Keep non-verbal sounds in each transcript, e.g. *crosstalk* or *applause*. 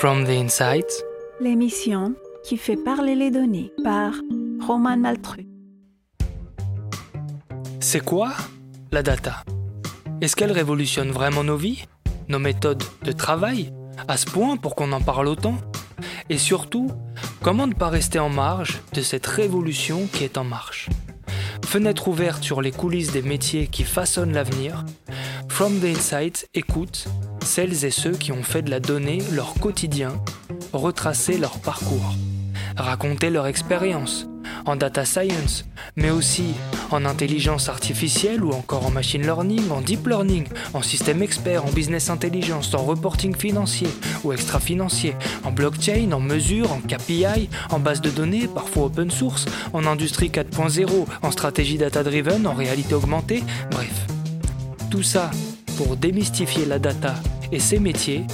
From the Insights, l'émission qui fait parler les données par Roman Maltru. C'est quoi la data? Est-ce qu'elle révolutionne vraiment nos vies Nos méthodes de travail À ce point pour qu'on en parle autant? Et surtout, comment ne pas rester en marge de cette révolution qui est en marche? Fenêtre ouverte sur les coulisses des métiers qui façonnent l'avenir, From the Insight écoute celles et ceux qui ont fait de la donnée leur quotidien, retracer leur parcours, raconter leur expérience en data science, mais aussi en intelligence artificielle ou encore en machine learning, en deep learning, en système expert, en business intelligence, en reporting financier ou extra-financier, en blockchain, en mesure, en KPI, en base de données, parfois open source, en industrie 4.0, en stratégie data-driven, en réalité augmentée, bref. Tout ça pour démystifier la data et ses métiers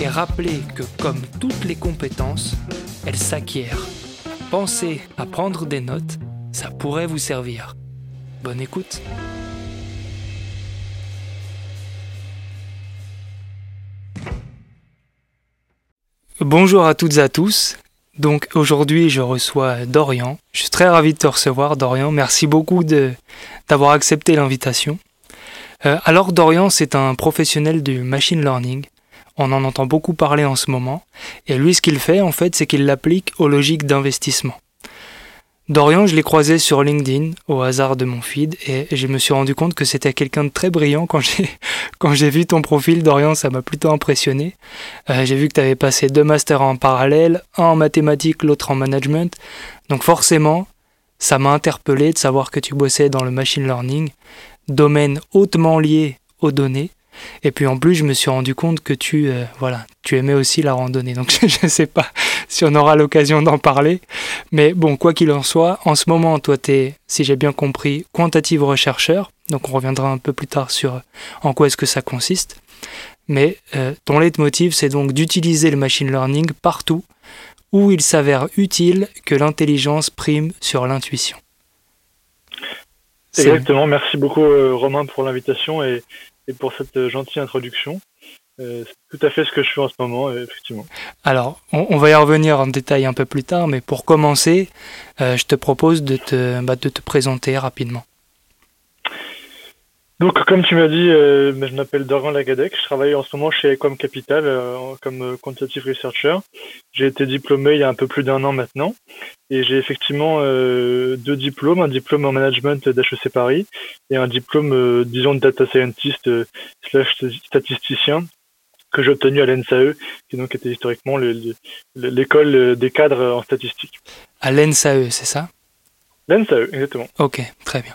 et rappeler que comme toutes les compétences, elles s'acquièrent. Pensez à prendre des notes, ça pourrait vous servir. Bonne écoute. Bonjour à toutes et à tous. Donc aujourd'hui je reçois Dorian. Je suis très ravi de te recevoir Dorian. Merci beaucoup d'avoir accepté l'invitation. Euh, alors Dorian, c'est un professionnel du machine learning. On en entend beaucoup parler en ce moment. Et lui, ce qu'il fait, en fait, c'est qu'il l'applique aux logiques d'investissement. Dorian, je l'ai croisé sur LinkedIn au hasard de mon feed et je me suis rendu compte que c'était quelqu'un de très brillant quand j'ai *laughs* vu ton profil Dorian, ça m'a plutôt impressionné. Euh, j'ai vu que tu avais passé deux masters en parallèle, un en mathématiques, l'autre en management. Donc forcément, ça m'a interpellé de savoir que tu bossais dans le machine learning domaine hautement lié aux données. Et puis en plus, je me suis rendu compte que tu, euh, voilà, tu aimais aussi la randonnée. Donc *laughs* je ne sais pas si on aura l'occasion d'en parler. Mais bon, quoi qu'il en soit, en ce moment, toi, tu es, si j'ai bien compris, quantitative rechercheur. Donc on reviendra un peu plus tard sur en quoi est-ce que ça consiste. Mais euh, ton leitmotiv, c'est donc d'utiliser le machine learning partout où il s'avère utile que l'intelligence prime sur l'intuition. Exactement, merci beaucoup euh, Romain pour l'invitation et, pour cette euh, gentille introduction. Euh, c'est tout à fait ce que je fais en ce moment, effectivement. Alors, on, va y revenir en détail un peu plus tard, mais pour commencer, je te propose de te, bah, de te présenter rapidement. Donc, comme tu m'as dit, euh, je m'appelle Dorian Lagadec. Je travaille en ce moment chez Ecom Capital euh, comme euh, quantitative researcher. J'ai été diplômé il y a un peu plus d'un an maintenant. Et j'ai effectivement deux diplômes, un diplôme en management d'HEC Paris et un diplôme, disons, de data scientist slash statisticien que j'ai obtenu à l'ENSAE, qui donc était historiquement l'école des cadres en statistique. À l'ENSAE, c'est ça? Exactement. Ok, très bien.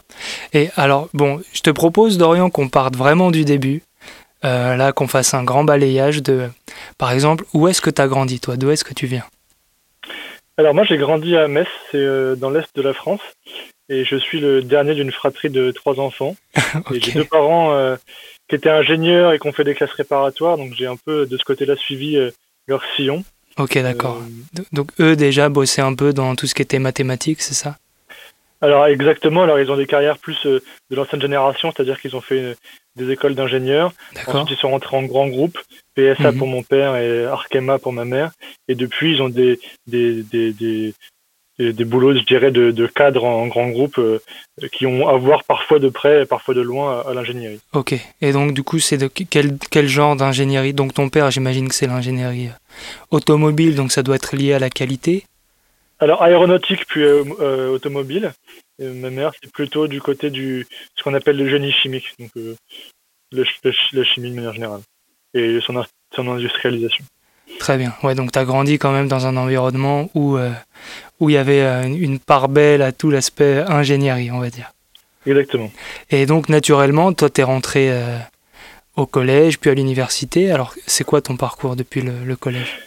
Et alors, bon, je te propose, Dorian, qu'on parte vraiment du début. Euh, là, qu'on fasse un grand balayage de, par exemple, où est-ce que tu as grandi, toi? D'où est-ce que tu viens? Alors, moi, j'ai grandi à Metz, c'est euh, dans l'est de la France. Et je suis le dernier d'une fratrie de trois enfants. *laughs* J'ai deux parents euh, qui étaient ingénieurs et qui ont fait des classes réparatoires. Donc, j'ai un peu, de ce côté-là, suivi leur sillon. Ok, d'accord. Donc, eux, déjà, bossaient un peu dans tout ce qui était mathématiques, c'est ça? Alors exactement, alors ils ont des carrières plus euh, de l'ancienne génération, c'est-à-dire qu'ils ont fait euh, des écoles d'ingénieurs. Ensuite, ils sont rentrés en grand groupe, PSA mhm. pour mon père et Arkema pour ma mère. Et depuis, ils ont des, des, des, des, des boulots, je dirais, de, de cadres en grand groupe euh, qui ont à voir parfois de près et parfois de loin à, l'ingénierie. Ok. Et donc, du coup, c'est de quel, quel genre d'ingénierie? Donc, ton père, j'imagine que c'est l'ingénierie automobile, donc ça doit être lié à la qualité? Alors aéronautique puis euh, euh, automobile. ma mère c'est plutôt du côté du ce qu'on appelle le génie chimique, donc euh, le, la chimie de manière générale et son, son industrialisation. Très bien. Ouais, donc tu as grandi quand même dans un environnement où où il y avait une part belle à tout l'aspect ingénierie, on va dire. Exactement. Et donc naturellement, toi tu es rentré au collège puis à l'université. Alors c'est quoi ton parcours depuis le, le collège?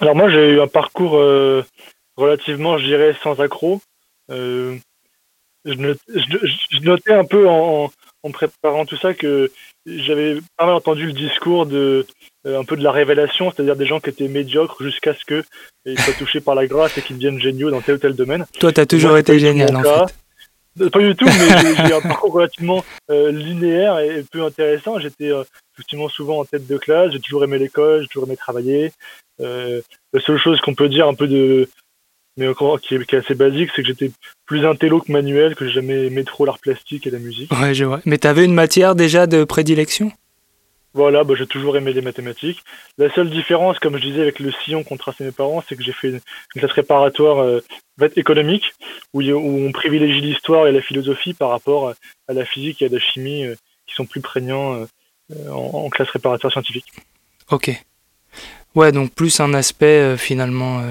Alors moi j'ai eu un parcours relativement, je dirais, sans accroc. Euh, je, notais un peu en, préparant tout ça que j'avais pas mal entendu le discours de euh, un peu de la révélation, c'est-à-dire des gens qui étaient médiocres jusqu'à ce que ils soient touchés par la grâce et qu'ils deviennent géniaux dans tel ou tel domaine. Toi, tu as toujours été génial en fait. Euh, pas du tout, mais j'ai un parcours relativement linéaire et peu intéressant. J'étais effectivement souvent en tête de classe, j'ai toujours aimé l'école, j'ai toujours aimé travailler. la seule chose qu'on peut dire un peu de mais encore qui est, assez basique, c'est que j'étais plus intello que manuel, que j'ai jamais aimé trop l'art plastique et la musique. Ouais, je vois. Mais t'avais une matière déjà de prédilection? Voilà, bah, j'ai toujours aimé les mathématiques. La seule différence, comme je disais avec le sillon qu'ont tracé mes parents, c'est que j'ai fait une, classe réparatoire euh, économique, où, où, on privilégie l'histoire et la philosophie par rapport à la physique et à la chimie, euh, qui sont plus prégnants euh, en, en, classe réparatoire scientifique. Ok. Ouais, donc plus un aspect finalement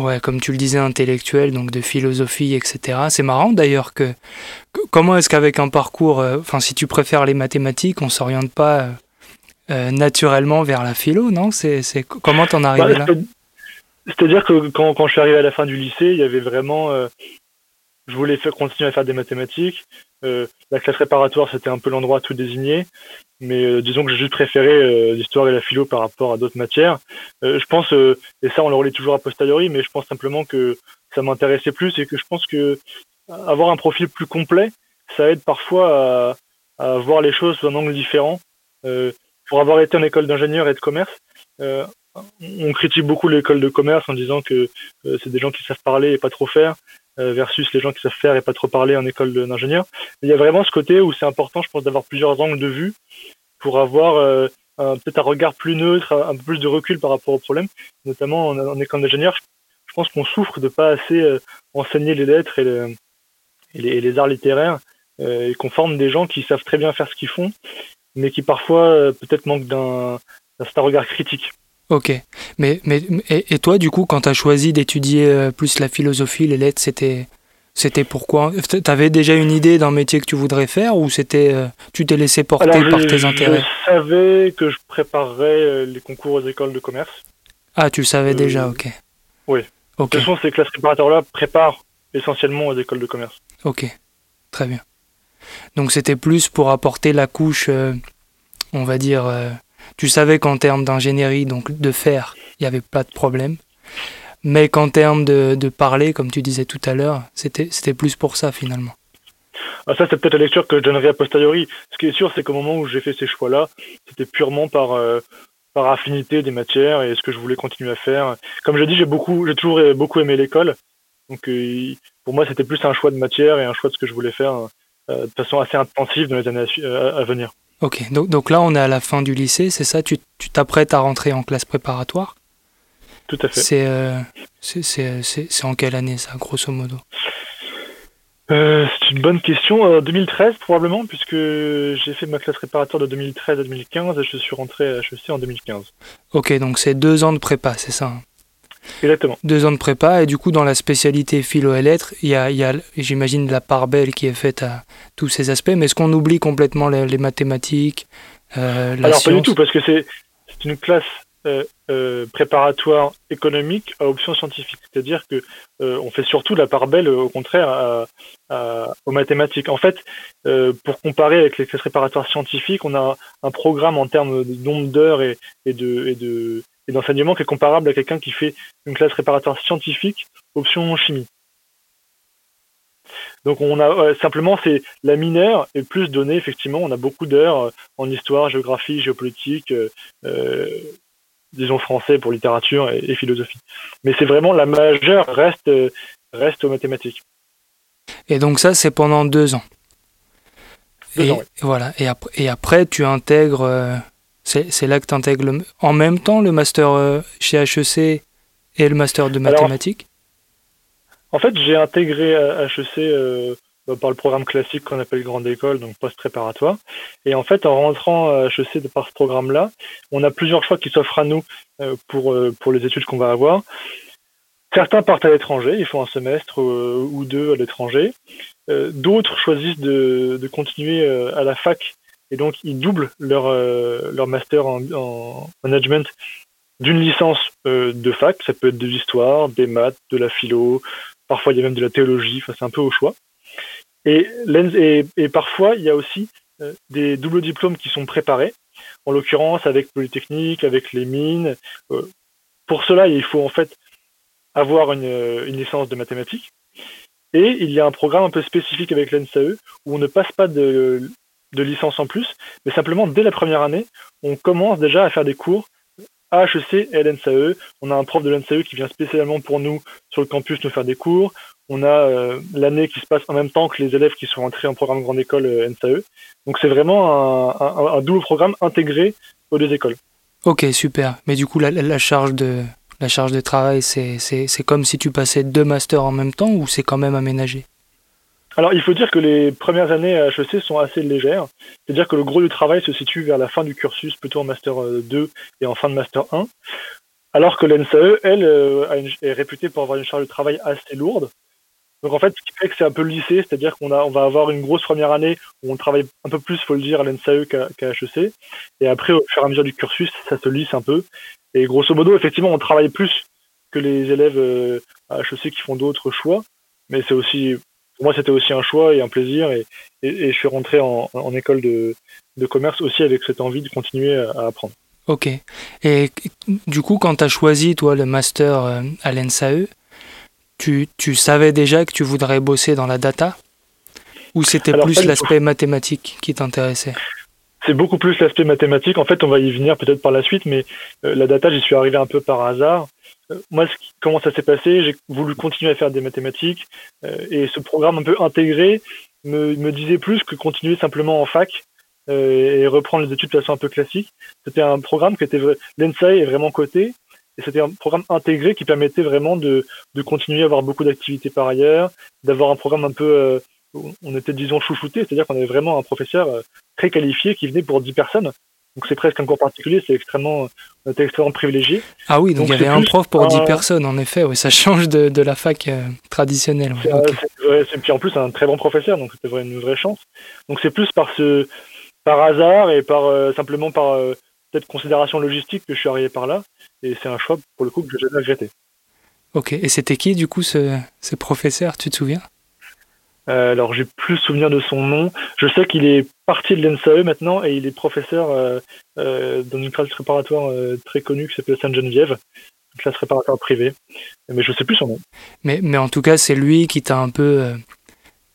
Ouais, comme tu le disais, intellectuel, donc de philosophie, etc. C'est marrant d'ailleurs que, comment est-ce qu'avec un parcours, euh, enfin si tu préfères les mathématiques, on s'oriente pas euh, euh, naturellement vers la philo, non? C'est comment t'en arrives bah, là? C'est-à-dire que quand, quand, je suis arrivé à la fin du lycée, il y avait vraiment, je voulais faire, continuer à faire des mathématiques. La classe réparatoire, c'était un peu l'endroit tout désigné mais euh, disons que j'ai juste préféré euh, l'histoire et la philo par rapport à d'autres matières. Euh, je pense, et ça on le relit toujours a posteriori, mais je pense simplement que ça m'intéressait plus et que je pense que avoir un profil plus complet, ça aide parfois à, à voir les choses sous un angle différent. pour avoir été en école d'ingénieur et de commerce, on critique beaucoup l'école de commerce en disant que c'est des gens qui savent parler et pas trop faire. Euh, versus les gens qui savent faire et pas trop parler en école d'ingénieur. Il y a vraiment ce côté où c'est important, je pense, d'avoir plusieurs angles de vue pour avoir euh, peut-être un regard plus neutre, un peu plus de recul par rapport au problème. Notamment en, école d'ingénieur, je pense qu'on souffre de pas assez euh, enseigner les lettres et, les, arts littéraires et qu'on forme des gens qui savent très bien faire ce qu'ils font, mais qui parfois peut-être manquent d'un regard critique. Ok. Mais, mais, et, toi, du coup, quand tu as choisi d'étudier euh, plus la philosophie, les lettres, c'était, c'était pourquoi? Tu avais déjà une idée d'un métier que tu voudrais faire ou c'était, euh, tu t'es laissé porter par tes intérêts? Je savais que je préparerais euh, les concours aux écoles de commerce. Ah, tu le savais déjà, ok. Oui. De toute façon, ces classes préparatoires-là préparent essentiellement aux écoles de commerce. Ok, très bien. Donc c'était plus pour apporter la couche, on va dire tu savais qu'en termes d'ingénierie, donc de faire, il n'y avait pas de problème. Mais qu'en termes de, de, parler, comme tu disais tout à l'heure, c'était plus pour ça finalement. Ah, ça, c'est peut-être la lecture que je donnerai a posteriori. Ce qui est sûr, c'est qu'au moment où j'ai fait ces choix-là, c'était purement par, euh, par affinité des matières et ce que je voulais continuer à faire. Comme je dis, j'ai beaucoup, j'ai toujours beaucoup aimé l'école. Donc, euh, pour moi, c'était plus un choix de matière et un choix de ce que je voulais faire euh, de façon assez intensive dans les années à venir. Ok, donc, donc, là on est à la fin du lycée, c'est ça? Tu t'apprêtes à rentrer en classe préparatoire? Tout à fait. C'est c'est en quelle année ça, grosso modo? Euh, C'est une bonne question. 2013 probablement, puisque j'ai fait ma classe préparatoire de 2013 à 2015 et je suis rentré à HEC en 2015. Ok, donc c'est deux ans de prépa, c'est ça hein? Exactement. Deux ans de prépa, et du coup, dans la spécialité philo et lettres, il y a, y a j'imagine, la part belle qui est faite à tous ces aspects, mais est-ce qu'on oublie complètement les, mathématiques euh, la Alors, pas du tout, parce que c'est une classe euh, euh, préparatoire économique à option scientifique. C'est-à-dire que on fait surtout la part belle, au contraire, aux mathématiques. En fait, pour comparer avec les classes préparatoires scientifiques, on a un programme en termes de nombre d'heures et, de, et, de, d'enseignement qui est comparable à quelqu'un qui fait une classe réparatoire scientifique, option chimie. Donc on a simplement c'est la mineure et plus donné effectivement on a beaucoup d'heures euh, en histoire, géographie, géopolitique, euh, euh, disons français pour littérature et, philosophie. Mais c'est vraiment la majeure reste reste aux mathématiques. Et donc ça c'est pendant deux ans. et, voilà et après, et après tu intègres c'est là que tu intègres en même temps le master euh, chez HEC et le master de mathématiques? En fait, j'ai intégré HEC euh, bah, par le programme classique qu'on appelle grande école, donc post-préparatoire. Et en fait, en rentrant à HEC par ce programme-là, on a plusieurs choix qui s'offrent à nous euh, pour, pour les études qu'on va avoir. Certains partent à l'étranger, ils font un semestre ou deux à l'étranger. D'autres choisissent de, de continuer à la fac et donc ils doublent leur, euh, leur master en, management d'une licence euh, de fac, ça peut être de l'histoire, des maths, de la philo, parfois il y a même de la théologie, c'est un peu au choix. Et, et, et parfois il y a aussi euh, des doubles diplômes qui sont préparés, en l'occurrence avec Polytechnique, avec les mines. pour cela, il faut en fait avoir une, une licence de mathématiques. Et il y a un programme un peu spécifique avec l'NSAE où on ne passe pas de de licence en plus, mais simplement dès la première année, on commence déjà à faire des cours à HEC et à l'NSAE. On a un prof de l'NSAE qui vient spécialement pour nous sur le campus nous faire des cours. On a euh, l'année qui se passe en même temps que les élèves qui sont entrés en programme grande école euh, NSAE. Donc c'est vraiment un, double programme intégré aux deux écoles. Ok, super. Mais du coup, la, la charge de, la charge de travail, c'est comme si tu passais deux masters en même temps ou c'est quand même aménagé? Alors, il faut dire que les premières années à HEC sont assez légères. C'est-à-dire que le gros du travail se situe vers la fin du cursus, plutôt en Master 2 euh, et en fin de Master 1. Alors que l'NSAE, elle, euh, est réputée pour avoir une charge de travail assez lourde. Donc en fait, ce qui fait que c'est un peu le lycée, c'est-à-dire qu'on on va avoir une grosse première année où on travaille un peu plus, faut le dire, à l'NSAE qu'à HEC. Et après, au fur et à mesure du cursus, ça se lisse un peu. Et grosso modo, effectivement, on travaille plus que les élèves euh, à HEC qui font d'autres choix. Mais c'est aussi, pour moi, c'était aussi un choix et un plaisir. Et, et, je suis rentré en, en école de, de, commerce aussi avec cette envie de continuer à, apprendre. Ok. Et du coup, quand tu as choisi, toi, le master euh, à l'ENSAE, tu, tu, savais déjà que tu voudrais bosser dans la data? Ou c'était plus l'aspect mathématique qui t'intéressait? C'est beaucoup plus l'aspect mathématique. En fait, on va y venir peut-être par la suite, mais euh, la data, j'y suis arrivé un peu par hasard. Euh, moi, ce comment ça s'est passé J'ai voulu continuer à faire des mathématiques euh, et ce programme un peu intégré me, me, disait plus que continuer simplement en fac et reprendre les études de façon un peu classique. C'était un programme qui était l'ENSAI est vraiment coté et c'était un programme intégré qui permettait vraiment de, de continuer à avoir beaucoup d'activités par ailleurs, d'avoir un programme un peu on était disons chouchouté, c'est-à-dire qu'on avait vraiment un professeur euh, très qualifié qui venait pour 10 personnes. Donc c'est presque un cours particulier, c'est extrêmement, on était extrêmement privilégié. Ah oui, donc, il y avait un prof pour 10 personnes, en effet, oui, ça *laughs* change de, de la fac euh, traditionnelle. C'est puis en plus un très bon professeur, donc c'était une vraie chance. Donc c'est plus par ce, par hasard et par euh, simplement par cette considération logistique que je suis arrivé par là, et c'est un choix pour le coup que je n'ai jamais regretté. Ok, et c'était qui du coup ce, ce professeur, tu te souviens? Euh, alors j'ai plus souvenir de son nom. Je sais qu'il est parti de l'ENSAE maintenant et il est professeur euh, euh, dans une classe préparatoire très connue qui s'appelle Sainte-Geneviève, une classe préparatoire privée. Mais je sais plus son nom. Mais, mais en tout cas, c'est lui qui t'a un peu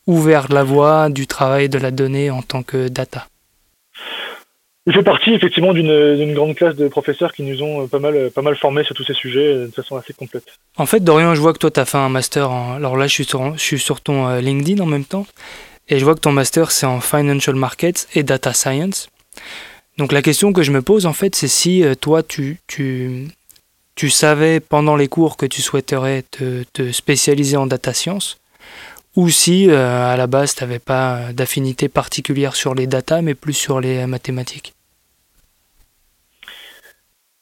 ouvert la voie du travail de la donnée en tant que data. Il fait partie effectivement d'une grande classe de professeurs qui nous ont pas mal, pas mal formés sur tous ces sujets de façon assez complète. En fait, Dorian, je vois que toi, tu as fait un master. En... Alors là, je suis, sur, ton euh, LinkedIn en même temps. Et je vois que ton master, c'est en Financial Markets et Data Science. Donc la question que je me pose, en fait, c'est si euh, toi, tu, savais pendant les cours que tu souhaiterais te, te spécialiser en data science ou si euh, à la base tu n'avais pas d'affinité particulière sur les data mais plus sur les mathématiques.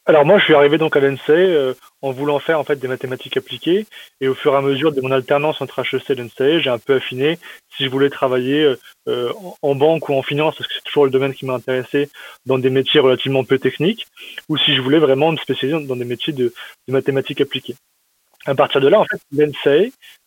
Alors moi, je suis arrivé donc à l'ENSEE euh, en voulant faire en fait des mathématiques appliquées et au fur et à mesure de mon alternance entre HEC et l'ENSEE, j'ai un peu affiné si je voulais travailler euh, euh, en banque ou en finance parce que c'est toujours le domaine qui m'a intéressé dans des métiers relativement peu techniques ou si je voulais vraiment me spécialiser dans des métiers de, mathématiques appliquées. À partir de là, en fait,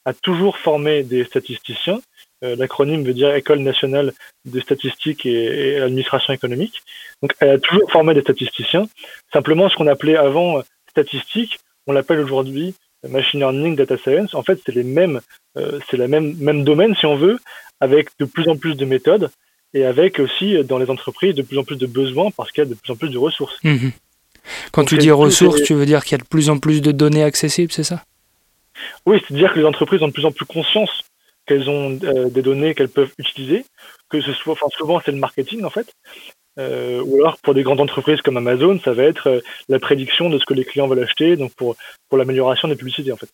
a toujours formé des statisticiens euh, l'acronyme veut dire École nationale de statistiques et, administration économique. Donc, elle a toujours formé des statisticiens. Simplement, ce qu'on appelait avant statistique, on l'appelle aujourd'hui machine learning, data science. En fait, c'est les mêmes, euh, c'est la même même domaine si on veut, avec de plus en plus de méthodes et avec aussi dans les entreprises de plus en plus de besoins parce qu'il y a de plus en plus de ressources. Mhm. Quand tu dis ressources, tu veux dire qu'il y a de plus en plus de données accessibles, c'est ça? Oui, c'est-à-dire que les entreprises ont de plus en plus conscience qu'elles ont euh, des données qu'elles peuvent utiliser, que ce soit, enfin souvent c'est le marketing en fait, euh, ou alors pour des grandes entreprises comme Amazon, ça va être euh, la prédiction de ce que les clients veulent acheter, donc pour pour l'amélioration des publicités en fait.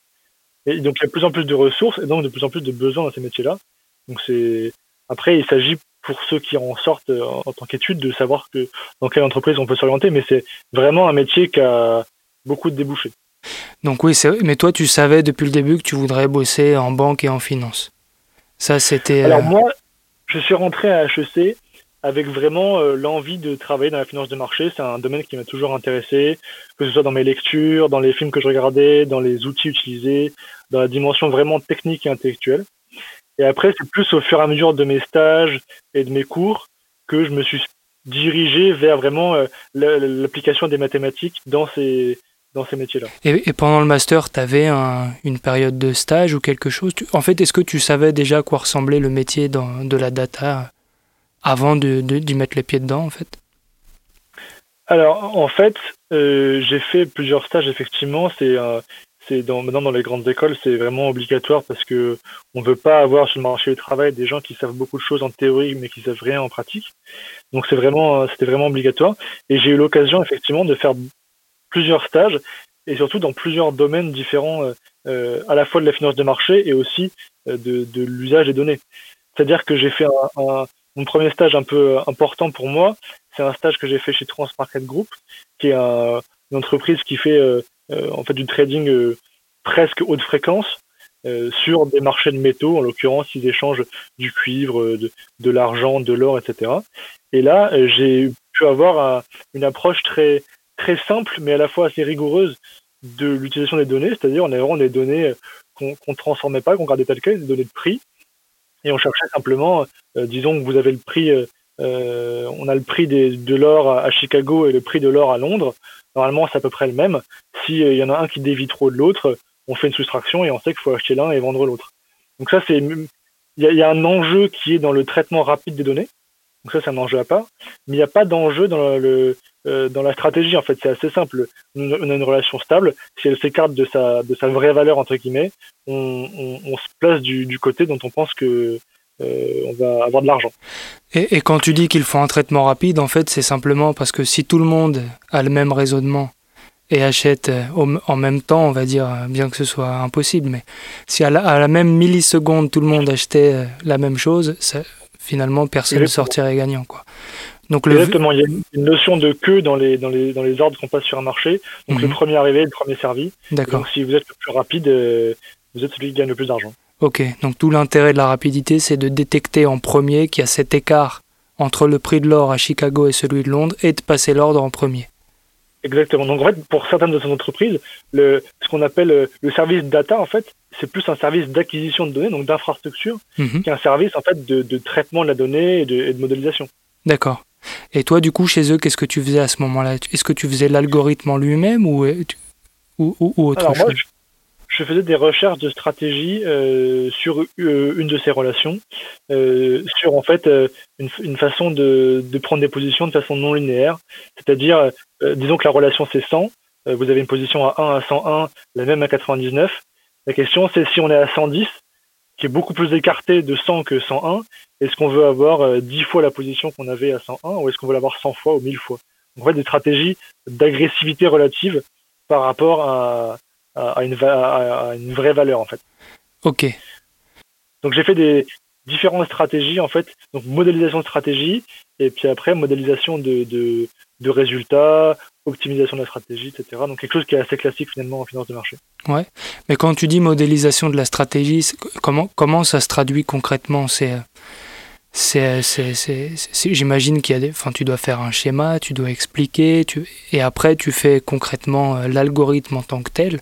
Et donc il y a de plus en plus de ressources et donc de plus en plus de besoins dans ces métiers-là. Donc c'est après il s'agit pour ceux qui en sortent en, tant qu'étude de savoir que dans quelle entreprise on peut s'orienter, mais c'est vraiment un métier qui a beaucoup de débouchés. Donc oui, mais toi tu savais depuis le début que tu voudrais bosser en banque et en finance. Ça, c'était. Alors, euh, moi, je suis rentré à HEC avec vraiment euh, l'envie de travailler dans la finance de marché. C'est un domaine qui m'a toujours intéressé, que ce soit dans mes lectures, dans les films que je regardais, dans les outils utilisés, dans la dimension vraiment technique et intellectuelle. Et après, c'est plus au fur et à mesure de mes stages et de mes cours que je me suis dirigé vers vraiment euh, l'application des mathématiques dans ces, dans ces métiers-là. Et, pendant le master, tu avais une période de stage ou quelque chose? En fait, est-ce que tu savais déjà à quoi ressemblait le métier dans, de la data avant d'y mettre les pieds dedans, en fait? Alors, en fait, j'ai fait plusieurs stages, effectivement. C'est dans, maintenant dans les grandes écoles, c'est vraiment obligatoire parce que on veut pas avoir sur le marché du travail des gens qui savent beaucoup de choses en théorie mais qui savent rien en pratique. Donc c'est vraiment, c'était vraiment obligatoire. Et j'ai eu l'occasion effectivement de faire plusieurs stages et surtout dans plusieurs domaines différents, euh, euh à la fois de la finance de marché et aussi euh, de, de l'usage des données. C'est-à-dire que j'ai fait un, un, mon premier stage un peu important pour moi, c'est un stage que j'ai fait chez Transmarket Group, qui est un, une entreprise qui fait euh, euh, en fait du trading euh, presque haute fréquence euh, sur des marchés de métaux. En l'occurrence, ils échangent du cuivre, de, de l'argent, de l'or, etc. Et là, j'ai pu avoir une approche très très simple, mais à la fois assez rigoureuse de l'utilisation des données, c'est-à-dire on avait vraiment des données qu'on ne transformait pas, qu'on gardait telles quelles, des données de prix, et on cherchait simplement, disons que vous avez le prix, euh, on a le prix des, de l'or à Chicago et le prix de l'or à Londres, normalement c'est à peu près le même. S'il euh, y en a un qui dévie trop de l'autre, on fait une soustraction et on sait qu'il faut acheter l'un et vendre l'autre. Donc ça, c'est il y, a un enjeu qui est dans le traitement rapide des données. Donc ça, c'est un enjeu à part. Mais il n'y a pas d'enjeu dans le, euh, dans la stratégie. En fait, c'est assez simple. On a une relation stable. Si elle s'écarte de sa de sa vraie valeur entre guillemets, on, on, se place du, du côté dont on pense que euh, on va avoir de l'argent. Et, et, quand tu dis qu'il faut un traitement rapide, en fait, c'est simplement parce que si tout le monde a le même raisonnement et achète euh, en même temps, on va dire, euh, bien que ce soit impossible, mais si à la, même milliseconde tout le monde achetait la même chose, finalement personne ne sortirait gagnant. Quoi. Donc le... Exactement, il y a une notion de queue dans les, dans les, dans les ordres qu'on passe sur un marché. Donc le mhm. premier arrivé, le premier servi. D'accord. Donc si vous êtes le plus rapide, vous êtes celui qui gagne le plus d'argent. Ok, donc tout l'intérêt de la rapidité, c'est de détecter en premier qu'il y a cet écart entre le prix de l'or à Chicago et celui de Londres et de passer l'ordre en premier. Exactement. Donc en fait, pour certaines de ces entreprises, le, ce qu'on appelle euh, le service data, en fait, c'est plus un service d'acquisition de données, donc d'infrastructure, mhm. qu'un service en fait de, de, traitement de la donnée et de, et de modélisation. D'accord. Et toi, du coup, chez eux, qu'est-ce que tu faisais à ce moment-là? Est-ce que tu faisais l'algorithme en lui-même ou, euh, ou, ou, autre Alors, chose? moi, je, faisais des recherches de stratégie euh, sur euh, une de ces relations, euh, sur en fait une, une, façon de, de, prendre des positions de façon non linéaire, c'est-à-dire disons que la relation c'est 100, euh, vous avez une position à 1 à 101, la même à 99. La question c'est si on est à 110, qui est beaucoup plus écarté de 100 que 101, est-ce qu'on veut avoir 10 euh, fois la position qu'on avait à 101 ou est-ce qu'on veut l'avoir 100 fois ou 1000 fois? En fait, des stratégies d'agressivité relative par rapport à, à, une, à, une, vraie valeur en fait. Ok. Donc j'ai fait des différentes stratégies en fait, donc modélisation de stratégie et puis après modélisation de, de, de résultats, optimisation de la stratégie, etc. Donc quelque chose qui est assez classique finalement en finance de marché. Ouais, mais quand tu dis modélisation de la stratégie, comment, comment ça se traduit concrètement? C'est j'imagine qu'il y a enfin, tu dois faire un schéma, tu dois expliquer, tu, et après tu fais concrètement euh, l'algorithme en tant que tel.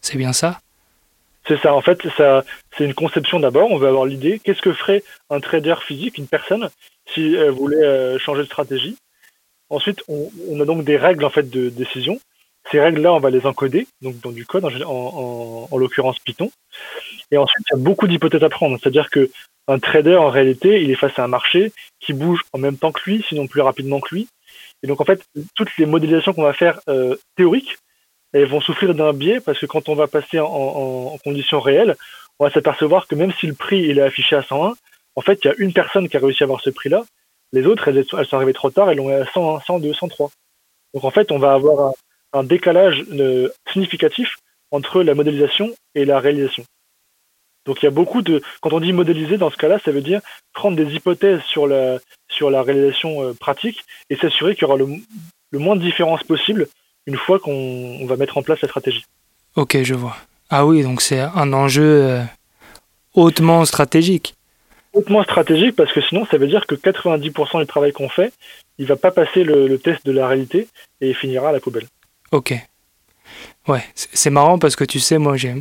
C'est bien ça? C'est ça. En fait, ça, c'est une conception d'abord. On veut avoir l'idée. Qu'est-ce que ferait un trader physique, une personne, si elle voulait euh, changer de stratégie? Ensuite, on, on, a donc des règles en fait de décision. Ces règles-là, on va les encoder, donc dans du code, en, en, en l'occurrence Python. Et ensuite, il y a beaucoup d'hypothèses à prendre. C'est-à-dire que un trader, en réalité, il est face à un marché qui bouge en même temps que lui, sinon plus rapidement que lui. Et donc, en fait, toutes les modélisations qu'on va faire euh, théoriques, elles vont souffrir d'un biais parce que quand on va passer en, en, en conditions réelles, on va s'apercevoir que même si le prix il est affiché à 101, en fait, il y a une personne qui a réussi à avoir ce prix-là les autres, elles, sont arrivées trop tard, elles l'ont à 101, 102, 103. Donc en fait, on va avoir un, décalage euh, significatif entre la modélisation et la réalisation. Donc il y a beaucoup de, quand on dit modéliser, dans ce cas-là, ça veut dire prendre des hypothèses sur la, sur la réalisation euh, pratique et s'assurer qu'il y aura le, le, moins de différences possible une fois qu'on va mettre en place la stratégie. Ok, je vois. Ah oui, donc c'est un enjeu euh, hautement stratégique hautement stratégique parce que sinon ça veut dire que 90% du travail qu'on fait, il va pas passer le, test de la réalité et finira à la poubelle. Ok. Ouais, c'est marrant parce que tu sais, moi j'ai.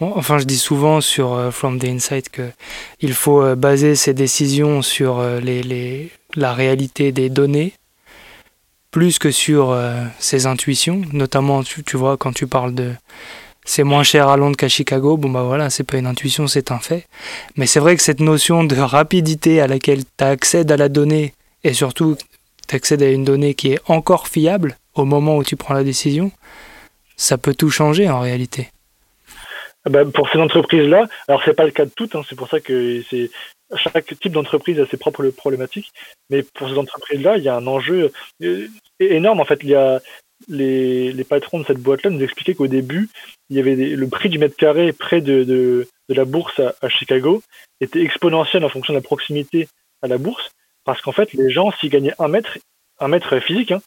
Enfin, je dis souvent sur euh, From the Insight que il faut euh, baser ses décisions sur euh, les, les, la réalité des données plus que sur ses intuitions. Notamment, tu, tu vois, quand tu parles de c'est moins cher à Londres qu'à Chicago, bon bah voilà, c'est pas une intuition, c'est un fait. Mais c'est vrai que cette notion de rapidité à laquelle tu accèdes à la donnée, et surtout tu accèdes à une donnée qui est encore fiable au moment où tu prends la décision, ça peut tout changer en réalité. Ah bah, pour ces entreprises-là, alors c'est pas le cas de toutes, hein, c'est pour ça que c'est chaque type d'entreprise a ses propres problématiques, mais pour ces entreprises-là, il y a un enjeu euh, énorme. En fait, il y a les, les patrons de cette boîte-là nous expliquaient qu'au début, il y avait le prix du mètre carré près de, de, la bourse à, Chicago était exponentiel en fonction de la proximité à la bourse, parce qu'en fait, les gens, s'ils gagnaient un mètre, un mètre physique, hein,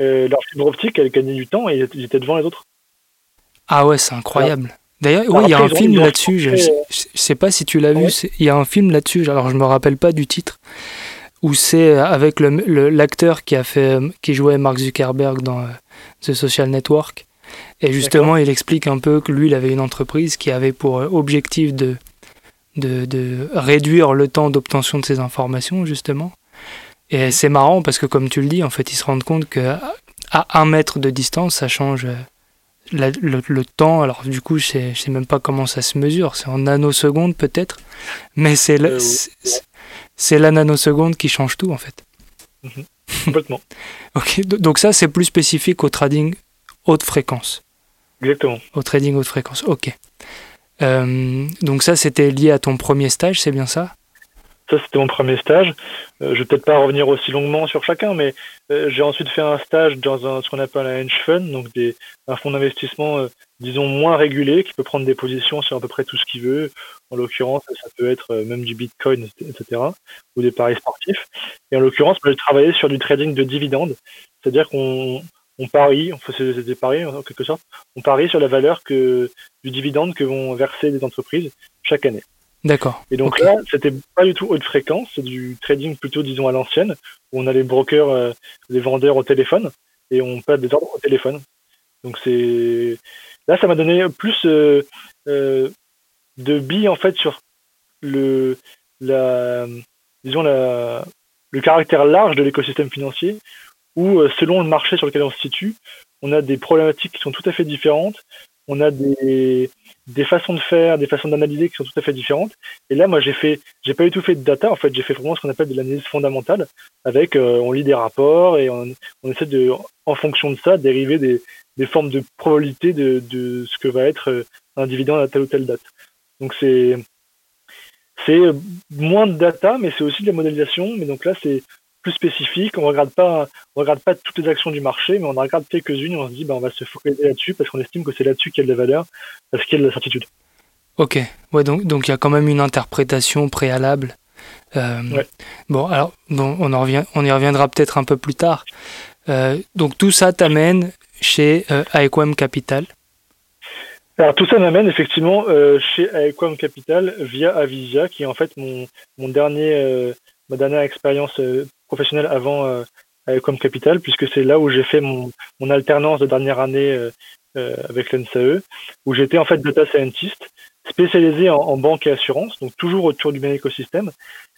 euh, leur fibre optique, elle gagnait du temps et ils étaient devant les autres. Ah ouais, c'est incroyable. D'ailleurs, il y a un film là-dessus. Je, ne sais pas si tu l'as vu. Il y a un film là-dessus. Alors, je me rappelle pas du titre. Où c'est avec l'acteur qui a fait, qui jouait Mark Zuckerberg dans euh, The Social Network. Et justement, il explique un peu que lui, il avait une entreprise qui avait pour euh, objectif de, de, de réduire le temps d'obtention de ces informations, justement. Et c'est marrant parce que, comme tu le dis, en fait, ils se rendent compte que à un mètre de distance, ça change euh, le, temps, alors du coup, je sais, sais même pas comment ça se mesure, c'est en nanosecondes peut-être, mais c'est la, euh, la nanoseconde qui change tout en fait. Mhm. Complètement. *laughs* ok, donc ça c'est plus spécifique au trading haute fréquence. Exactement. Au trading haute fréquence, ok. Euh, donc ça c'était lié à ton premier stage, c'est bien ça? Ça, c'était mon premier stage. Euh, je vais peut-être pas revenir aussi longuement sur chacun, mais euh, j'ai ensuite fait un stage dans un, ce qu'on appelle un hedge fund, donc des, un fonds d'investissement, euh, disons, moins régulé, qui peut prendre des positions sur à peu près tout ce qu'il veut. En l'occurrence, ça peut être même du bitcoin, etc., ou des paris sportifs. Et en l'occurrence, j'ai travaillé sur du trading de dividendes, c'est-à-dire qu'on on parie, on fait des paris en quelque sorte, on parie sur la valeur que, du dividende que vont verser des entreprises chaque année. D'accord. Et donc là, c'était pas du tout haute fréquence, c'est du trading plutôt, disons, à l'ancienne, où on a les brokers, euh, les vendeurs au téléphone, et on passe des ordres au téléphone. Donc c'est là, ça m'a donné plus euh, euh, de billes en fait sur le la disons la le caractère large de l'écosystème financier, où selon le marché sur lequel on se situe, on a des problématiques qui sont tout à fait différentes. On a des des façons de faire, des façons d'analyser qui sont tout à fait différentes. Et là, moi, j'ai fait, j'ai pas du tout fait de data. En fait, j'ai fait vraiment ce qu'on appelle de l'analyse fondamentale. Avec, euh, on lit des rapports et on, on, essaie de, en fonction de ça, dériver des, des formes de probabilité de, de ce que va être euh, un dividende à telle ou telle date. Donc c'est, c'est moins de data, mais c'est aussi de la modélisation. Mais donc là, c'est plus spécifique. On regarde pas, on regarde pas toutes les actions du marché, mais on en regarde quelques-unes et on se dit, bah, on va se focaliser là-dessus parce qu'on estime que c'est là-dessus qu'il y a de la valeur, parce qu'il y a de la certitude. Ok, ouais, donc donc il y a quand même une interprétation préalable. Euh, bon, alors bon, on, en revient, on y reviendra peut-être un peu plus tard. Euh, donc tout ça t'amène chez euh, Aequam Capital. Alors tout ça m'amène effectivement euh, chez Aequam Capital via Avisia, qui est en fait mon, mon dernier, ma dernière expérience professionnel avant euh, comme capital, puisque c'est là où j'ai fait mon, mon, alternance de dernière année euh, euh, avec l'NSAE, où j'étais en fait data scientist, spécialisé en, banque et assurance, donc toujours autour du même écosystème,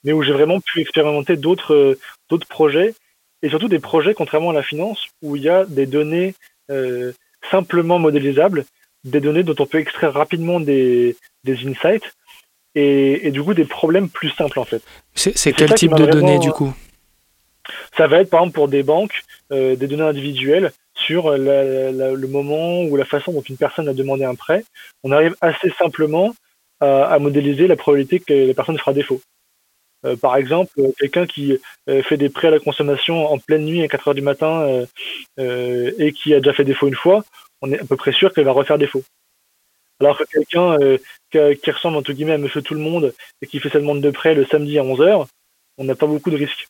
mais où j'ai vraiment pu expérimenter d'autres d'autres projets, et surtout des projets, contrairement à la finance, où il y a des données simplement modélisables, des données dont on peut extraire rapidement des, des insights, et, et, du coup des problèmes plus simples en fait. C'est quel type de données du coup? Ça va être par exemple pour des banques euh, des données individuelles sur le moment ou la façon dont une personne a demandé un prêt. On arrive assez simplement à, modéliser la probabilité que la personne fera défaut. Euh, par exemple, quelqu'un qui euh, fait des prêts à la consommation en pleine nuit à 4 heures du matin et qui a déjà fait défaut une fois, on est à peu près sûr qu'elle va refaire défaut. Alors que quelqu'un qui, ressemble entre guillemets à Monsieur Tout le Monde et qui fait sa demande de prêt le samedi à 11 heures, on n'a pas beaucoup de risques.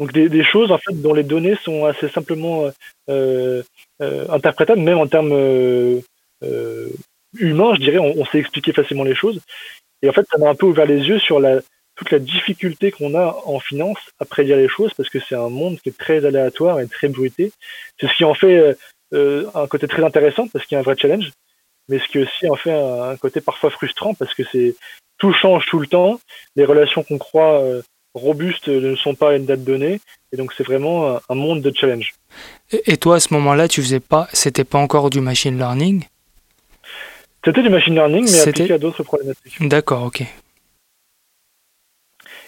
Donc des, choses en fait dont les données sont assez simplement euh, euh, interprétables, même en termes euh, humains, je dirais, on, sait expliquer facilement les choses. Et en fait, ça m'a un peu ouvert les yeux sur la, toute la difficulté qu'on a en finance à prédire les choses, parce que c'est un monde qui est très aléatoire et très bruité. C'est ce qui en fait un côté très intéressant, parce qu'il y a un vrai challenge, mais ce qui aussi en fait un, côté parfois frustrant, parce que c'est tout change tout le temps. Les relations qu'on croit robustes ne sont pas à une date donnée. Et donc, c'est vraiment un monde de challenge. Et toi, à ce moment-là, tu faisais pas, c'était pas encore du machine learning? C'était du machine learning, mais appliqué à d'autres problématiques. D'accord, ok.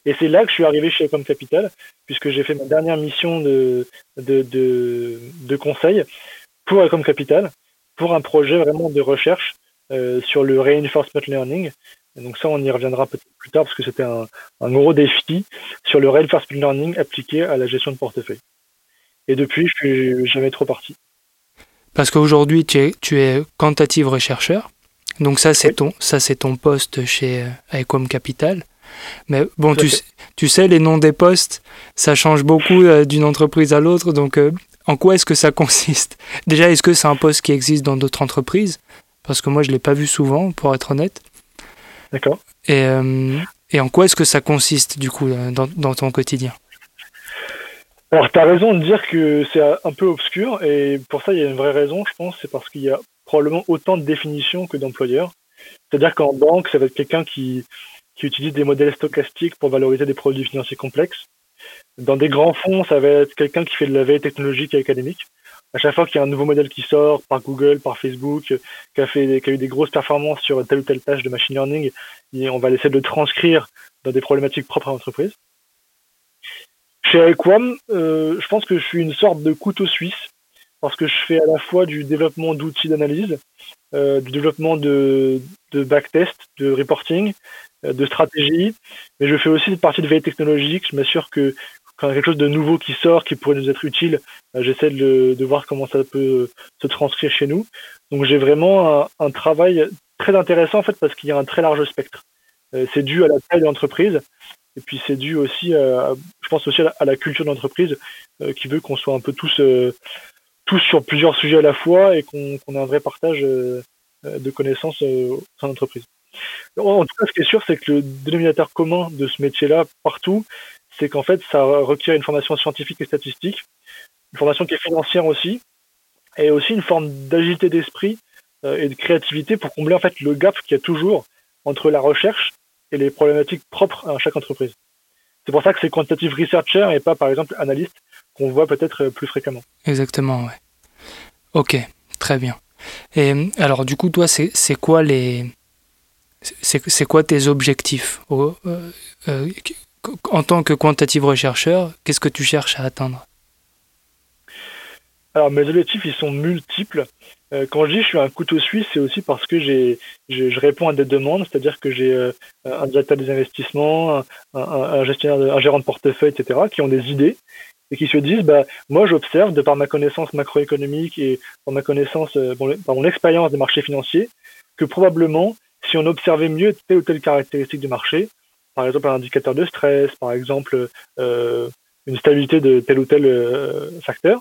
Et c'est là que je suis arrivé chez Ecom Capital, puisque j'ai fait ma dernière mission de, de, de, de conseil pour Ecom Capital, pour un projet vraiment de recherche euh, sur le reinforcement learning. Donc ça, on y reviendra peut-être plus tard, parce que c'était un, un, gros défi sur le reinforcement learning appliqué à la gestion de portefeuille. Et depuis, je suis jamais trop parti. Parce qu'aujourd'hui, tu es, tu es quantitative rechercheur. Donc ça, c'est ton, ça, c'est ton poste chez Ecom Capital. Mais bon, tu, tu, sais, les noms des postes, ça change beaucoup euh, d'une entreprise à l'autre. Donc, euh, en quoi est-ce que ça *laughs* consiste? Déjà, est-ce que c'est un poste qui existe dans d'autres entreprises? Parce que moi, je ne l'ai pas vu souvent, pour être honnête. D'accord. Et, euh, et, en quoi est-ce que ça consiste, du coup, dans, dans ton quotidien? Alors, tu as raison de dire que c'est un peu obscur, et pour ça, il y a une vraie raison, je pense, c'est parce qu'il y a probablement autant de définitions que d'employeurs. C'est-à-dire qu'en banque, ça va être quelqu'un qui, qui utilise des modèles stochastiques pour valoriser des produits financiers complexes. Dans des grands fonds, ça va être quelqu'un qui fait de la veille technologique et académique. À chaque fois qu'il y a un nouveau modèle qui sort par Google, par Facebook, qui a, fait, qui a eu des grosses performances sur telle ou telle tâche de machine learning, on va essayer de le transcrire dans des problématiques propres à l'entreprise. Chez Equam, euh, je pense que je suis une sorte de couteau suisse parce que je fais à la fois du développement d'outils d'analyse, euh, du développement de, de backtest, de reporting, euh, de stratégie, mais je fais aussi une partie de veille technologique. Je m'assure que quand il y a quelque chose de nouveau qui sort, qui pourrait nous être utile, euh, j'essaie de, de, voir comment ça peut se transcrire chez nous. Donc j'ai vraiment un, un, travail très intéressant en fait parce qu'il y a un très large spectre. Euh, c'est dû à la taille de l'entreprise. Et puis c'est dû aussi, à, je pense aussi à la, culture d'entreprise euh, qui veut qu'on soit un peu tous, euh, tous sur plusieurs sujets à la fois et qu'on ait un vrai partage euh, de connaissances au sein de l'entreprise. En tout cas, ce qui est sûr, c'est que le dénominateur commun de ce métier-là, partout, c'est qu'en fait, ça requiert une formation scientifique et statistique, une formation qui est financière aussi, et aussi une forme d'agilité d'esprit et de créativité pour combler en fait le gap qu'il y a toujours entre la recherche et les problématiques propres à chaque entreprise. C'est pour ça que c'est quantitative researcher et pas par exemple analyste qu'on voit peut-être plus fréquemment. Exactement, ouais. Ok, très bien. Et alors du coup, toi, c'est quoi les c'est quoi tes objectifs euh, euh, en tant que quantitative rechercheur Qu'est-ce que tu cherches à atteindre? Alors mes objectifs, ils sont multiples. Euh, quand je dis je suis un couteau suisse, c'est aussi parce que j'ai, je, réponds à des demandes, c'est-à-dire que j'ai euh, un directeur des investissements, un, gestionnaire, un gérant de portefeuille, etc., qui ont des idées et qui se disent, bah, moi j'observe de par ma connaissance macroéconomique et par ma connaissance, euh, par mon expérience des marchés financiers, que probablement, si on observait mieux telle ou telle caractéristique du marché, par exemple un indicateur de stress, par exemple euh, une stabilité de tel ou tel euh, facteur,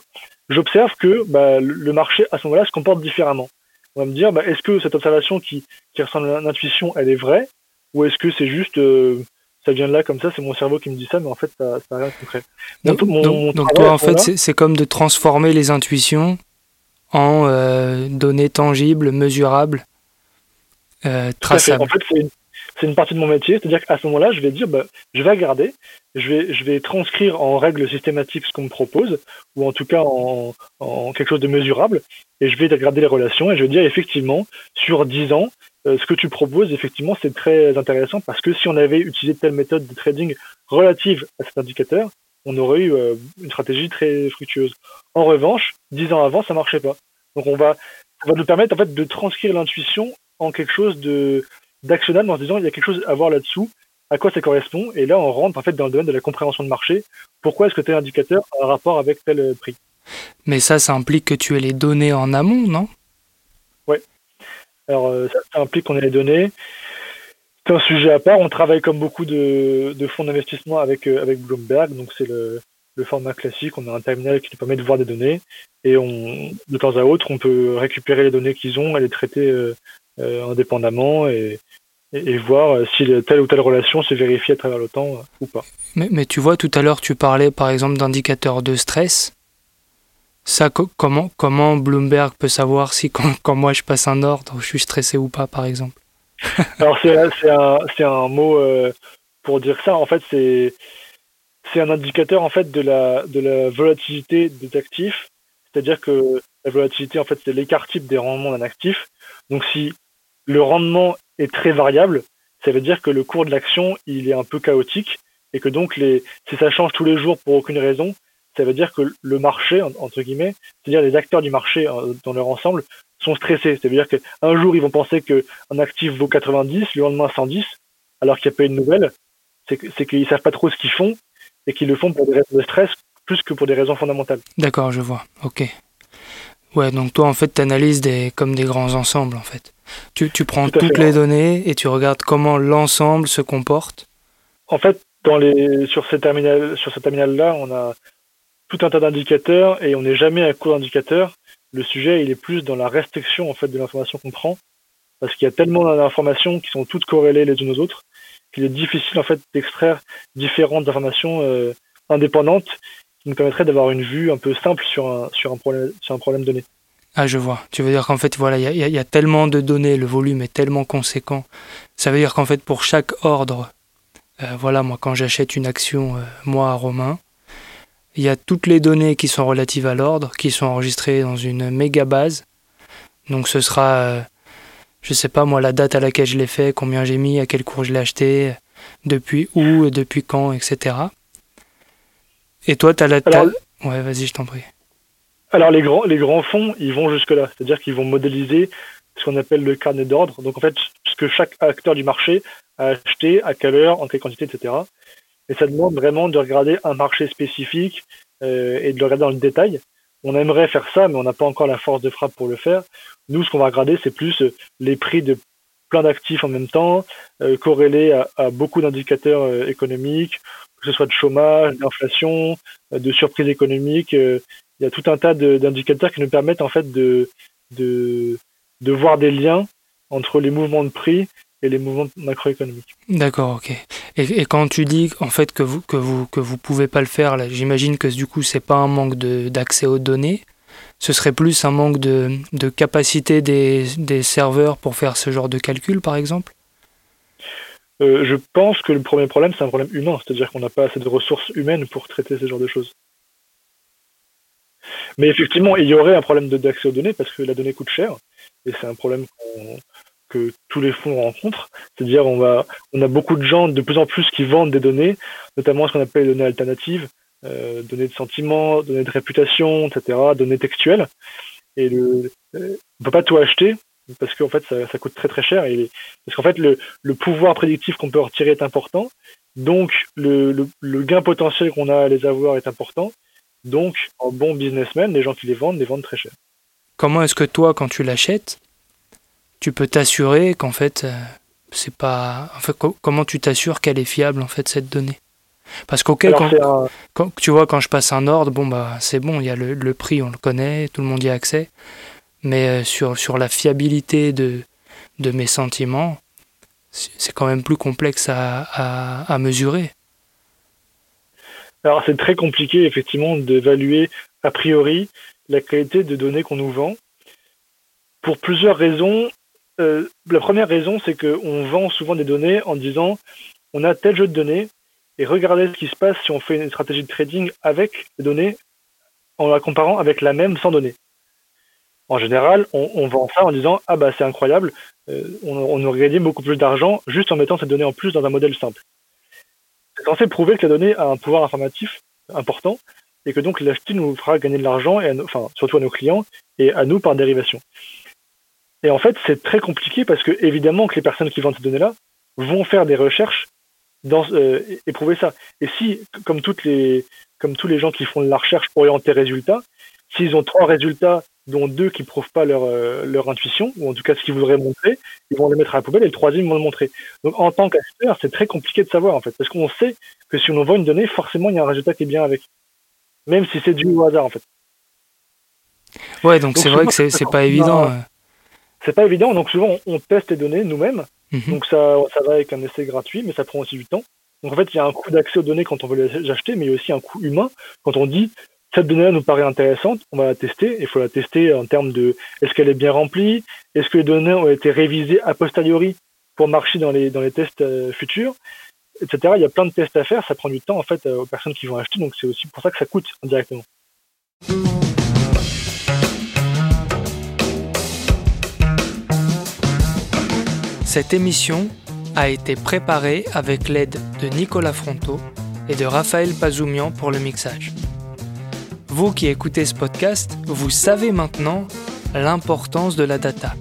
j'observe que bah, le marché à ce moment-là se comporte différemment. On va me dire, bah, est-ce que cette observation qui, qui ressemble à l'intuition, elle est vraie, ou est-ce que c'est juste, euh, ça vient de là comme ça, c'est mon cerveau qui me dit ça, mais en fait, ça n'a rien de concret. Donc, mon, donc, mon donc toi, en fait, c'est comme de transformer les intuitions en euh, données tangibles, mesurables, euh, traçables. En fait, c'est une, partie de mon métier, c'est-à-dire qu'à ce moment-là, je vais dire, bah, je vais regarder, je vais, transcrire en règle systématique ce qu'on me propose, ou en tout cas en, quelque chose de mesurable, et je vais regarder les relations, et je vais dire, effectivement, sur 10 ans, euh, ce que tu proposes, effectivement, c'est très intéressant, parce que si on avait utilisé telle méthode de trading relative à cet indicateur, on aurait eu euh, une stratégie très fructueuse. En revanche, 10 ans avant, ça marchait pas. Donc on va, va nous permettre en fait de transcrire l'intuition en quelque chose de d'actionnable en se disant il y a quelque chose à voir là-dessous, à quoi ça correspond, et là on rentre en fait dans le domaine de la compréhension de marché. Pourquoi est-ce que tel indicateur a un rapport avec tel euh, prix? Mais ça, ça implique que tu aies les données en amont, non? Oui. Alors euh, ça, ça implique qu'on ait les données. C'est un sujet à part. On travaille comme beaucoup de, de fonds d'investissement avec, euh, avec Bloomberg, donc c'est le, le format classique. On a un terminal qui nous permet de voir des données et on, de temps à autre, on peut récupérer les données qu'ils ont et les traiter euh, indépendamment et, et, voir si telle ou telle relation se vérifie à travers le temps ou pas. Mais, mais tu vois, tout à l'heure, tu parlais par exemple d'indicateurs de stress. Ça, comment, comment Bloomberg peut savoir si quand, *laughs* quand, moi je passe un ordre, je suis stressé ou pas, par exemple? *laughs* Alors c'est un, un, mot euh, pour dire ça. En fait, c'est c'est un indicateur en fait de la de la volatilité des actifs. C'est-à-dire que la volatilité, en fait, c'est l'écart type des rendements d'un actif. Donc si le rendement est très variable, ça veut dire que le cours de l'action, il est un peu chaotique et que donc les, si ça change tous les jours pour aucune raison, ça veut dire que le marché, entre guillemets, c'est-à-dire les acteurs du marché euh, dans leur ensemble, sont stressés. C'est-à-dire qu'un jour, ils vont penser qu'un actif vaut 90, le lendemain 110, alors qu'il n'y a pas une nouvelle. C'est qu'ils savent pas trop ce qu'ils font et qu'ils le font pour des raisons de stress plus que pour des raisons fondamentales. D'accord, je vois. Ok. Ouais, donc toi, en fait, tu analyses des, comme des grands ensembles, en fait. Tu, tu prends toutes les données et tu regardes comment l'ensemble se comporte. En fait, dans les, sur ces terminales, sur ce terminal-là, on a tout un tas d'indicateurs et on n'est jamais à court d'indicateurs. Le sujet, il est plus dans la restriction en fait de l'information qu'on prend, parce qu'il y a tellement d'informations qui sont toutes corrélées les unes aux autres qu'il est difficile en fait d'extraire différentes informations euh, indépendantes qui nous permettraient d'avoir une vue un peu simple sur un, sur un problème sur un problème donné. Ah, je vois. Tu veux dire qu'en fait, voilà, il y, y, a tellement de données, le volume est tellement conséquent. Ça veut dire qu'en fait, pour chaque ordre, euh, voilà, moi, quand j'achète une action, euh, moi, à Romain, il y a toutes les données qui sont relatives à l'ordre, qui sont enregistrées dans une méga base. Donc ce sera, euh, je sais pas moi, la date à laquelle je l'ai fait, combien j'ai mis, à quel cours je l'ai acheté, depuis où, depuis quand, etc. Et toi, tu as la... Alors, ouais, vas-y, je t'en prie. Alors les grands, les grands fonds, ils vont jusque-là. C'est-à-dire qu'ils vont modéliser ce qu'on appelle le carnet d'ordre. Donc en fait, ce que chaque acteur du marché a acheté, à quelle heure, en quelle quantité, etc. Et ça demande vraiment de regarder un marché spécifique euh, et de le regarder dans le détail. On aimerait faire ça, mais on n'a pas encore la force de frappe pour le faire. Nous, ce qu'on va regarder, c'est plus euh, les prix de plein d'actifs en même temps, euh, corrélés à, à beaucoup d'indicateurs euh, économiques, que ce soit de chômage, d'inflation, euh, de surprise économique. il y a tout un tas d'indicateurs qui nous permettent en fait de, de, de voir des liens entre les mouvements de prix et les mouvements macroéconomiques. D'accord, ok. Et, et, quand tu dis en fait que vous que vous que vous pouvez pas le faire, j'imagine que du coup c'est pas un manque d'accès aux données, ce serait plus un manque de, de capacité des, des, serveurs pour faire ce genre de calcul, par exemple? Euh, je pense que le premier problème c'est un problème humain, c'est-à-dire qu'on n'a pas assez de ressources humaines pour traiter ce genre de choses. Mais effectivement, il y aurait un problème d'accès aux données parce que la donnée coûte cher et c'est un problème que tous les fonds rencontrent. C'est-à-dire, on, on a beaucoup de gens de plus en plus qui vendent des données, notamment ce qu'on appelle les données alternatives, euh, données de sentiments, données de réputation, etc., données textuelles. Et euh, on peut pas tout acheter parce qu'en fait, ça, ça, coûte très très cher. Et, parce qu'en fait, le, le pouvoir prédictif qu'on peut retirer est important. Donc, le, le, le gain potentiel qu'on a à les avoir est important. Donc, en bon businessman, les gens qui les vendent, les vendent très cher. Comment est-ce que toi, quand tu l'achètes, tu peux t'assurer qu'en fait, euh, c'est pas. En fait, co comment tu t'assures qu'elle est fiable en fait cette donnée? Parce qu'ok, quand, un... quand, tu vois, quand je passe un ordre, bon bah c'est bon, il y a le, prix, on le connaît, tout le monde y a accès. Mais euh, sur, sur la fiabilité de, de mes sentiments, c'est quand même plus complexe à, à, mesurer. Alors c'est très compliqué effectivement d'évaluer a priori la qualité de données qu'on nous vend pour plusieurs raisons. Euh, la première raison, c'est qu'on vend souvent des données en disant on a tel jeu de données et regardez ce qui se passe si on fait une stratégie de trading avec les données en la comparant avec la même sans données. En général, on, on vend ça en disant ah bah c'est incroyable, euh, on, on, aurait gagné beaucoup plus d'argent juste en mettant cette donnée en plus dans un modèle simple. C'est censé prouver que la donnée a un pouvoir informatif important et que donc l'acheter nous fera gagner de l'argent, et enfin surtout à nos clients et à nous par dérivation. Et en fait, c'est très compliqué parce que évidemment que les personnes qui vendent ces données-là vont faire des recherches dans, euh, et prouver ça. Et si, comme toutes les, comme tous les gens qui font de la recherche orientée résultats, s'ils ont trois résultats, dont deux qui prouvent pas leur, euh, leur intuition, ou en tout cas ce qu'ils voudraient montrer, ils vont les mettre à la poubelle et le troisième ils vont le montrer. Donc en tant qu'acheteur, c'est très compliqué de savoir en fait, parce qu'on sait que si on vend une donnée, forcément il y a un résultat qui est bien avec, même si c'est dû au hasard en fait. Ouais, donc, c'est vrai que c'est pas évident. Euh c'est pas évident, donc souvent on, teste les données nous-mêmes, mmh. donc ça, ça va avec un essai gratuit, mais ça prend aussi du temps. Donc en fait, il y a un coût d'accès aux données quand on veut les acheter, mais il y a aussi un coût humain quand on dit cette donnée-là nous paraît intéressante, on va la tester. Il faut la tester en termes de est-ce qu'elle est bien remplie, est-ce que les données ont été révisées a posteriori pour marcher dans les dans les tests euh, futurs, etc. Il y a plein de tests à faire, ça prend du temps en fait euh, aux personnes qui vont acheter, donc c'est aussi pour ça que ça coûte indirectement. Cette émission a été préparée avec l'aide de Nicolas Fronto et de Raphaël Pazoumian pour le mixage. Vous qui écoutez ce podcast, vous savez maintenant l'importance de la data.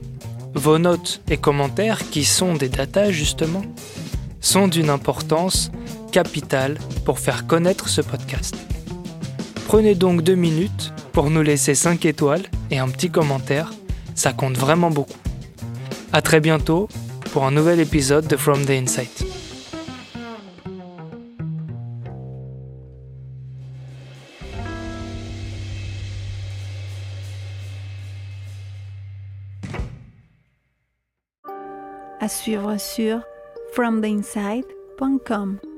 Vos notes et commentaires, qui sont des data justement, sont d'une importance capitale pour faire connaître ce podcast. Prenez donc deux minutes pour nous laisser 5 étoiles et un petit commentaire, ça compte vraiment beaucoup. A très bientôt pour un nouvel épisode de From the Insight. Suivre sur fromtheinside.com.